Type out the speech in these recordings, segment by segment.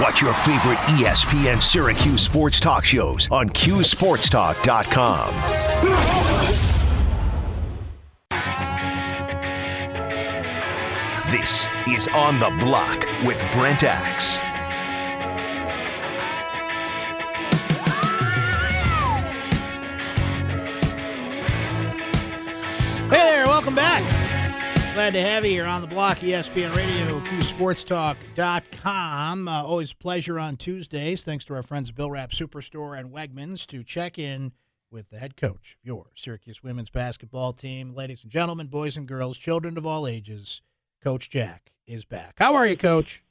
Watch your favorite ESPN Syracuse sports talk shows on QSportsTalk.com. This is On the Block with Brent Axe. Glad to have you here on the block, ESPN Radio, QSportsTalk.com. Uh, always a pleasure on Tuesdays, thanks to our friends Bill Rapp Superstore and Wegmans, to check in with the head coach of your Syracuse women's basketball team. Ladies and gentlemen, boys and girls, children of all ages, Coach Jack is back. How are you, Coach?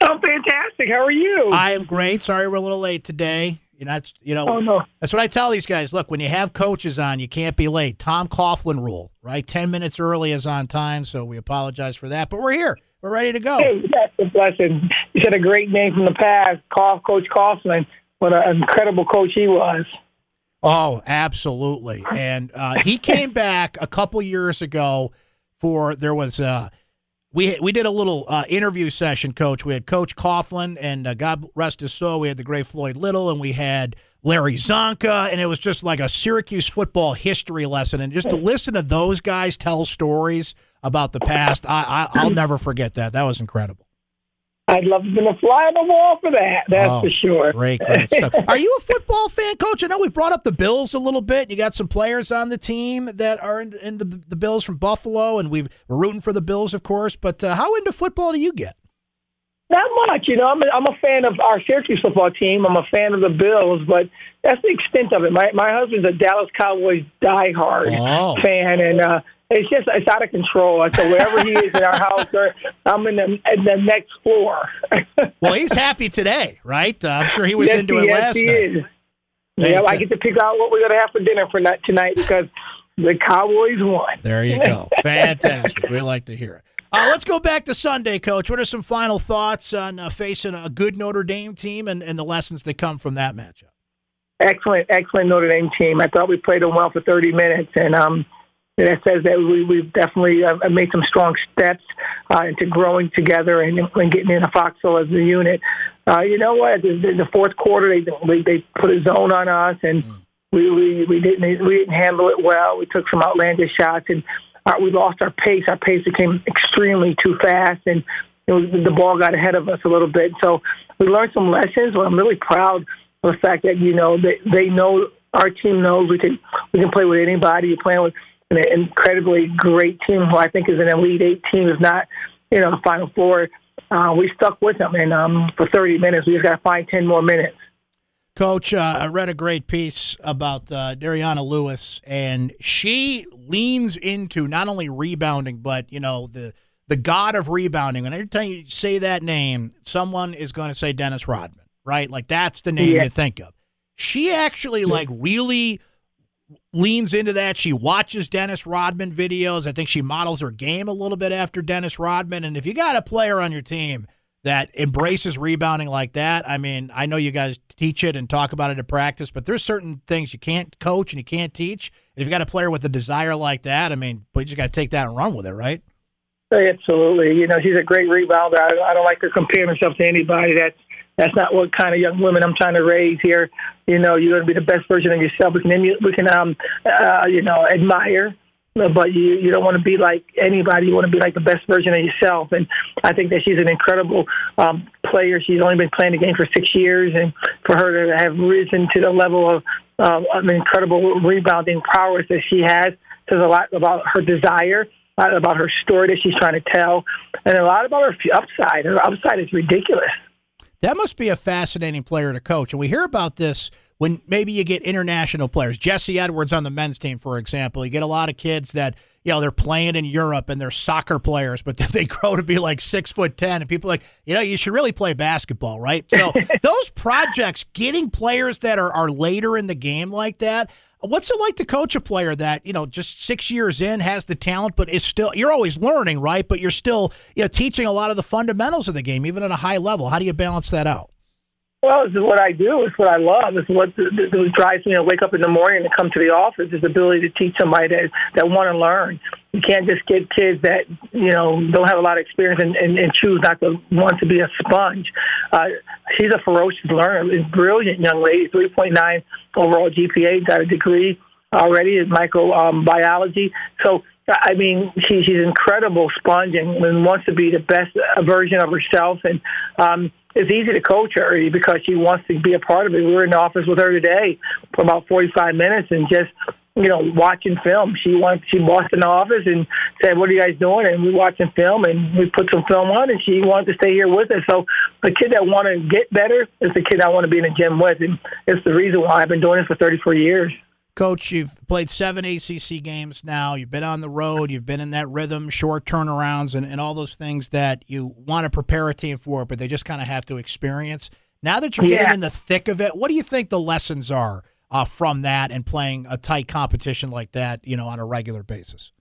I'm fantastic. How are you? I am great. Sorry we're a little late today. You know, that's, you know, oh no. That's what I tell these guys. Look, when you have coaches on, you can't be late. Tom Coughlin rule, right? 10 minutes early is on time, so we apologize for that. But we're here. We're ready to go. Hey, that's a blessing. You said a great name from the past, Coach Coughlin. What an incredible coach he was. Oh, absolutely. And uh, he came back a couple years ago for there was uh we we did a little uh, interview session, Coach. We had Coach Coughlin, and uh, God rest his soul, we had the great Floyd Little, and we had Larry Csonka, and it was just like a Syracuse football history lesson. And just to listen to those guys tell stories about the past, I, I I'll never forget that. That was incredible. I'd love to have been a fly on the wall for that. That's Oh, for sure. Great, great stuff. Are you a football fan, Coach? I know we brought up the Bills a little bit. You got some players on the team that are into, into the Bills from Buffalo, and we've, we're rooting for the Bills, of course. But uh, how into football do you get? Not much, you know. I'm a, I'm a fan of our Syracuse football team. I'm a fan of the Bills, but that's the extent of it. My my husband's a Dallas Cowboys diehard Oh. fan, and uh, it's just it's out of control. So wherever he is in our house, or I'm in the, in the next floor. Well, he's happy today, right? Uh, I'm sure he was yes, into he, it yes, last he night. is. Yeah, I get to pick out what we're gonna have for dinner for night tonight because the Cowboys won. There you go. Fantastic. We like to hear it. Uh, let's go back to Sunday, Coach. What are some final thoughts on uh, facing a good Notre Dame team and, and the lessons that come from that matchup? Excellent, excellent Notre Dame team. I thought we played them well for 30 minutes, and um, that says that we, we've definitely uh, made some strong steps uh, into growing together and, and getting in a foxhole as a unit. Uh, you know what? The, the, fourth quarter, they, they they put a zone on us, and we, we we didn't we didn't handle it well. We took some outlandish shots, and uh, we lost our pace. Our pace became extremely too fast, and it was, the ball got ahead of us a little bit. So we learned some lessons. Well, I'm really proud of the fact that you know they they know our team knows we can we can play with anybody. You're playing with an incredibly great team who I think is an elite eight team, if not you know the final four. Uh, we stuck with them, and um, for 30 minutes, we just got to find 10 more minutes. Coach, uh, I read a great piece about uh, Dariauna Lewis, and she leans into not only rebounding, but you know the the god of rebounding. And every time you say that name, someone is going to say Dennis Rodman, right? Like that's the name Yeah. you think of. She actually like really leans into that. She watches Dennis Rodman videos. I think she models her game a little bit after Dennis Rodman. And if you got a player on your team that embraces rebounding like that, I mean, I know you guys teach it and talk about it in practice, but there's certain things you can't coach and you can't teach. And if you got a player with a desire like that, I mean, but you just got to take that and run with it, right? Absolutely. You know, she's a great rebounder. I, I don't like to compare myself to anybody. That's that's not what kind of young women I'm trying to raise here. You know, you're going to be the best version of yourself. We can we can um uh, you know admire, but you you don't want to be like anybody. You want to be like the best version of yourself. And I think that she's an incredible um, player. She's only been playing the game for six years, and for her to have risen to the level of uh, an incredible rebounding prowess that she has says a lot about her desire lot about her story that she's trying to tell, and a lot about her upside. Her upside is ridiculous. That must be a fascinating player to coach. And we hear about this when maybe you get international players. Jesse Edwards on the men's team, for example. You get a lot of kids that, you know, they're playing in Europe and they're soccer players, but then they grow to be like six foot ten. And people are like, you know, you should really play basketball, right? So those projects, getting players that are, are later in the game like that, what's it like to coach a player that, you know, just six years in has the talent, but is still you're always learning, right? But you're still, you know, teaching a lot of the fundamentals of the game, even at a high level. How do you balance that out? Well, this is what I do. It's what I love. It's what drives me to wake up in the morning and come to the office. Is the ability to teach somebody that that want to learn. You can't just get kids that you know don't have a lot of experience and, and, and choose not to want to be a sponge. Uh, she's a ferocious learner, brilliant young lady, 3.9 overall GPA, got a degree already in microbiology. So I mean, she, she's incredible sponge and, and wants to be the best version of herself. And um, it's easy to coach her because she wants to be a part of it. We were in the office with her today for about 45 minutes and just you know, watching film. She went, she walked in the office and said, "What are you guys doing?" And we watching film, and we put some film on, and she wanted to stay here with us. So the kid that want to get better is the kid I want to be in the gym with, and it's the reason why I've been doing it for 34 years. Coach, you've played seven ACC games now. You've been on the road. You've been in that rhythm, short turnarounds, and, and all those things that you want to prepare a team for, but they just kind of have to experience. Now that you're getting in the thick of it, what do you think the lessons are uh, from that and playing a tight competition like that, you know, on a regular basis?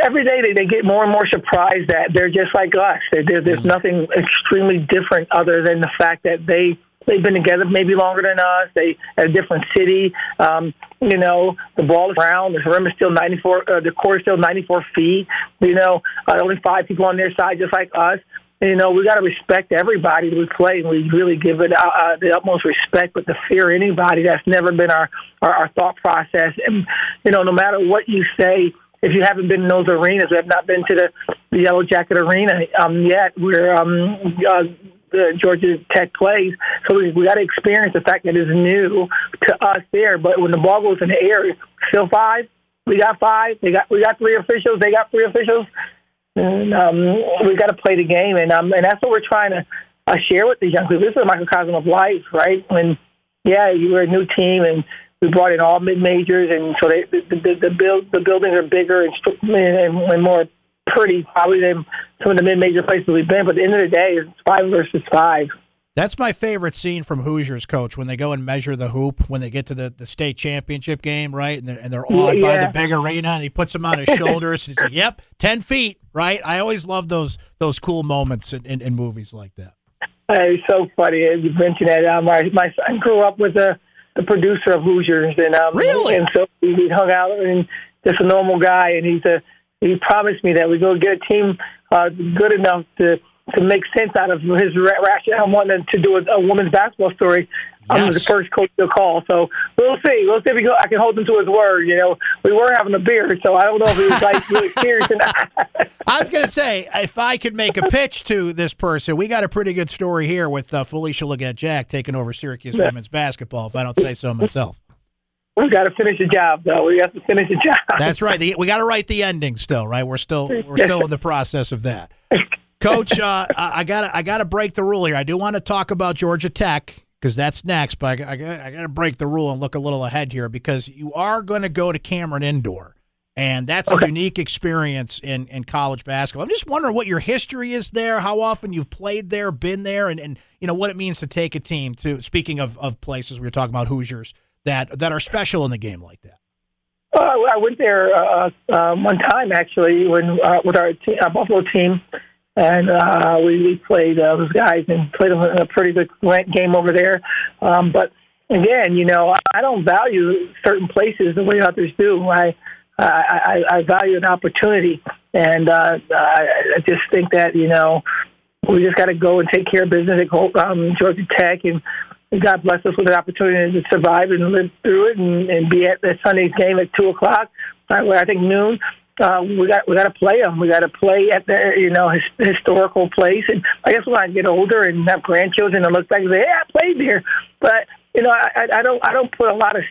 Every day they, they get more and more surprised that they're just like us. They're, they're, there's mm-hmm. nothing extremely different other than the fact that they They've been together maybe longer than us. They at a different city. Um, you know, the ball is round. The rim is still 94. Uh, the court is still 94 feet. You know, uh, only five people on their side, just like us. You know, we got to respect everybody we play, and we really give it uh, uh, the utmost respect, but to fear anybody, that's never been our, our our thought process. And you know, no matter what you say, if you haven't been in those arenas, we have not been to the, the Yellow Jacket Arena um, yet. We're um, uh, the Georgia Tech plays. So we, we got to experience the fact that it's new to us there. But when the ball goes in the air, still five. We got five. They got we got three officials. They got three officials. And um, we've got to play the game, and um, and that's what we're trying to uh, share with the young people. This is a microcosm of life, right? When yeah, you were a new team, and we brought in all mid majors, and so they, the, the, the build the buildings are bigger and, and, and more pretty probably than some of the mid-major places we've been. But at the end of the day, it's five versus five. That's my favorite scene from Hoosiers, coach, when they go and measure the hoop when they get to the, the state championship game, right? And they're, and they're awed yeah. by the big arena, and he puts them on his shoulders. and he's like, "Yep, ten feet, right?" I always love those those cool moments in, in, in movies like that. It's so funny you mentioned that. Um, my my son grew up with the the producer of Hoosiers, and um, really, and so we hung out and just a normal guy, and he's a he promised me that we go get a team uh, good enough to to make sense out of his rationale I'm wanting to do a, a women's basketball story. Yes. I'm the first coach to call, so we'll see. We'll see if we go, I can hold him to his word. You know, we were having a beer, so I don't know if he was like really serious or not. I was going to say, if I could make a pitch to this person, we got a pretty good story here with uh, Felisha Legette-Jack taking over Syracuse yeah. women's basketball. If I don't say so myself. We got to finish the job, though. We have to finish the job. That's right. The, we got to write the ending still, right? We're still we're still in the process of that. Coach, uh, I got I got to break the rule here. I do want to talk about Georgia Tech because that's next, but I, I, I got to break the rule and look a little ahead here because you are going to go to Cameron Indoor, and that's okay. a unique experience in, in college basketball. I'm just wondering what your history is there, how often you've played there, been there, and, and you know what it means to take a team to. Speaking of, of places, we were talking about Hoosiers that that are special in the game like that? Uh, I went there uh, uh, one time actually when uh, with our, te- our Buffalo team, and uh, we, we played uh, those guys and played a pretty good game over there. Um, but again, you know, I don't value certain places the way others do. I I, I, value an opportunity, and uh, I, just think that you know we just got to go and take care of business at um, Georgia Tech and God bless us with the opportunity to survive and live through it and, and be at the Sunday's game at two o'clock. right Where I think noon. Uh, we got we got to play them. We got to play at the you know his, historical place. And I guess when I get older and have grandchildren, and look back and say, "Yeah, I played there." But you know, I, I don't I don't put a lot of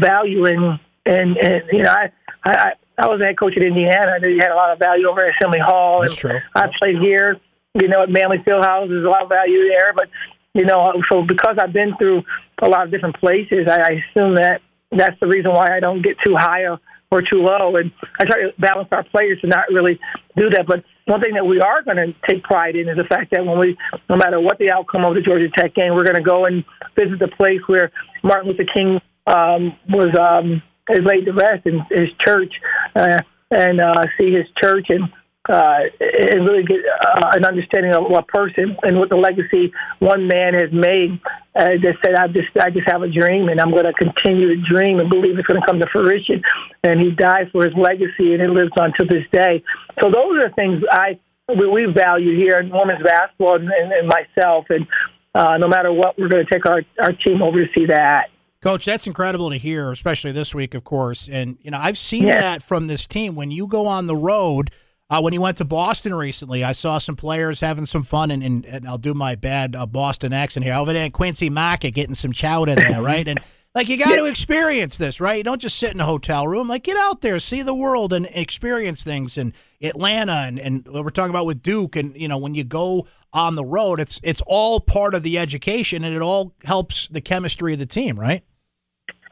value in and and you know I I I was a head coach at Indiana. I knew you had a lot of value over at Assembly Hall. That's and true. I played here. You know, at Manley Fieldhouse, there's a lot of value there. But you know, so because I've been through a lot of different places, I, I assume that that's the reason why I don't get too high or, or too low. And I try to balance our players to not really do that. But one thing that we are going to take pride in is the fact that when we, no matter what the outcome of the Georgia Tech game, we're going to go and visit the place where Martin Luther King um, was um, laid to rest in his church, uh, and uh, see his church and uh, and really get uh, an understanding of what person and what the legacy one man has made. Uh, just said, I just, I just have a dream, and I'm going to continue to dream and believe it's going to come to fruition. And he died for his legacy, and it lives on to this day. So those are things I we, we value here in women's basketball and, and, and myself. And uh, no matter what, we're going to take our our team over to see that. Coach, that's incredible to hear, especially this week, of course. And you know, I've seen yeah. that from this team when you go on the road uh, when he went to Boston recently, I saw some players having some fun, and, and, and I'll do my bad uh, Boston accent here. Over there, Quincy Market getting some chowder there, right? And like you got yeah. to experience this, right? You don't just sit in a hotel room. Like get out there, see the world, and experience things. And Atlanta, and, and we're talking about with Duke, and you know when you go on the road, it's it's all part of the education, and it all helps the chemistry of the team, right?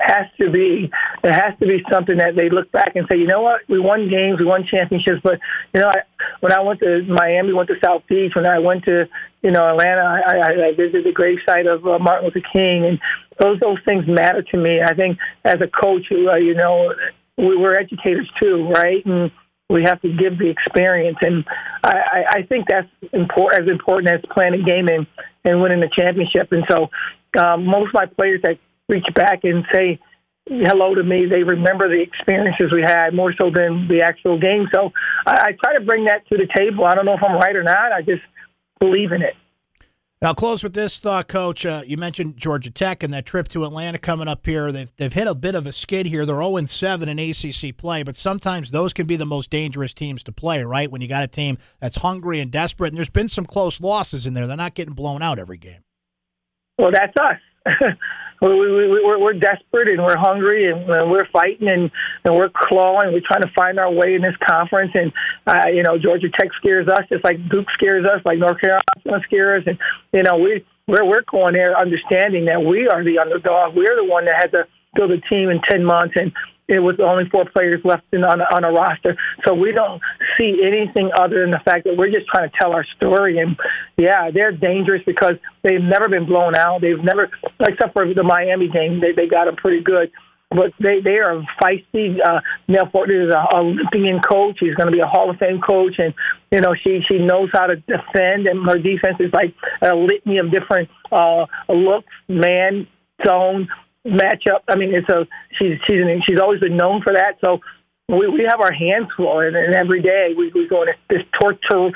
has to be there has to be something that they look back and say, you know what, we won games, we won championships, but you know, I, when I went to Miami, went to South Beach, when I went to you know Atlanta, I, I, I visited the gravesite of uh, Martin Luther King, and those those things matter to me. I think as a coach, uh, you know, we, we're educators too, right? And we have to give the experience, and I, I think that's important as important as playing a game and and winning a championship. And so, um, most of my players that reach back and say hello to me. They remember the experiences we had more so than the actual game. So I, I try to bring that to the table. I don't know if I'm right or not. I just believe in it. Now, close with this thought, Coach. Uh, you mentioned Georgia Tech and that trip to Atlanta coming up here. They've they've hit a bit of a skid here. They're 0 7 in ACC play, but sometimes those can be the most dangerous teams to play, right? When you got a team that's hungry and desperate, and there's been some close losses in there. They're not getting blown out every game. Well, that's us. we, we, we're, we're desperate and we're hungry and we're fighting and, and we're clawing. We're trying to find our way in this conference. And, uh, you know, Georgia Tech scares us just like Duke scares us, like North Carolina scares us. And, you know, we, we're, we're going there understanding that we are the underdog. We're the one that had to build a team in 10 months. And, it was only four players left in, on, on a roster. So we don't see anything other than the fact that we're just trying to tell our story. And yeah, they're dangerous because they've never been blown out. They've never, except for the Miami game, they, they got them pretty good. But they, they are feisty. Uh, Nell Fortner is a Olympian coach. He's going to be a Hall of Fame coach, and you know she she knows how to defend. And her defense is like a litany of different uh, looks, man, zone, matchup. I mean, it's a she's she's an, she's always been known for that. So we, we have our hands full, and, and every day we, we go into this torture,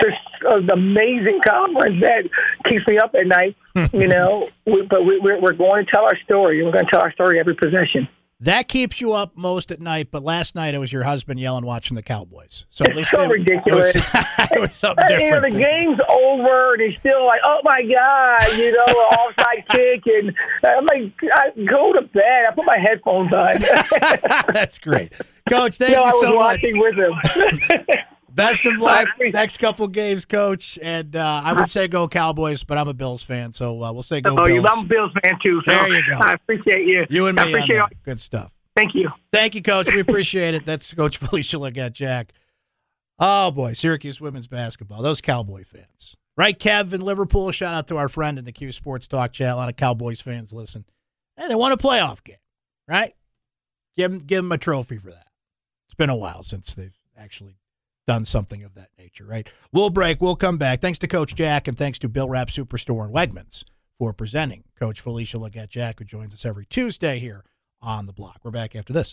this uh, amazing conference that keeps me up at night. you know, we, but we, we're we're going to tell our story. We're going to tell our story every possession. That keeps you up most at night, but last night it was your husband yelling watching the Cowboys. So at least it's so it, ridiculous. It was, it was something different. You know, the game's over and he's still like, "Oh my god!" You know, offside kick, and I'm like, I "Go to bed." I put my headphones on. That's great, Coach. Thank you, you so much. I was watching with him. Best of luck next couple games, Coach. And uh, I would say go Cowboys, but I'm a Bills fan, so uh, we'll say go oh, Bills. I'm a Bills fan too. So there you go. I appreciate you. You and me. I appreciate Good stuff. Thank you. Thank you, Coach. We appreciate it. That's Coach Felisha Legette-Jack. Oh boy, Syracuse women's basketball. Those Cowboy fans, right? Kev in Liverpool. Shout out to our friend in the Q Sports Talk chat. A lot of Cowboys fans listen. Hey, they won a playoff game, right? Give them, give them a trophy for that. It's been a while since they've actually done something of that nature, right? We'll break. We'll come back. Thanks to Coach Jack and thanks to Bill Rapp Superstore and Wegmans for presenting Coach Felisha Legette-Jack, who joins us every Tuesday here on the block. We're back after this.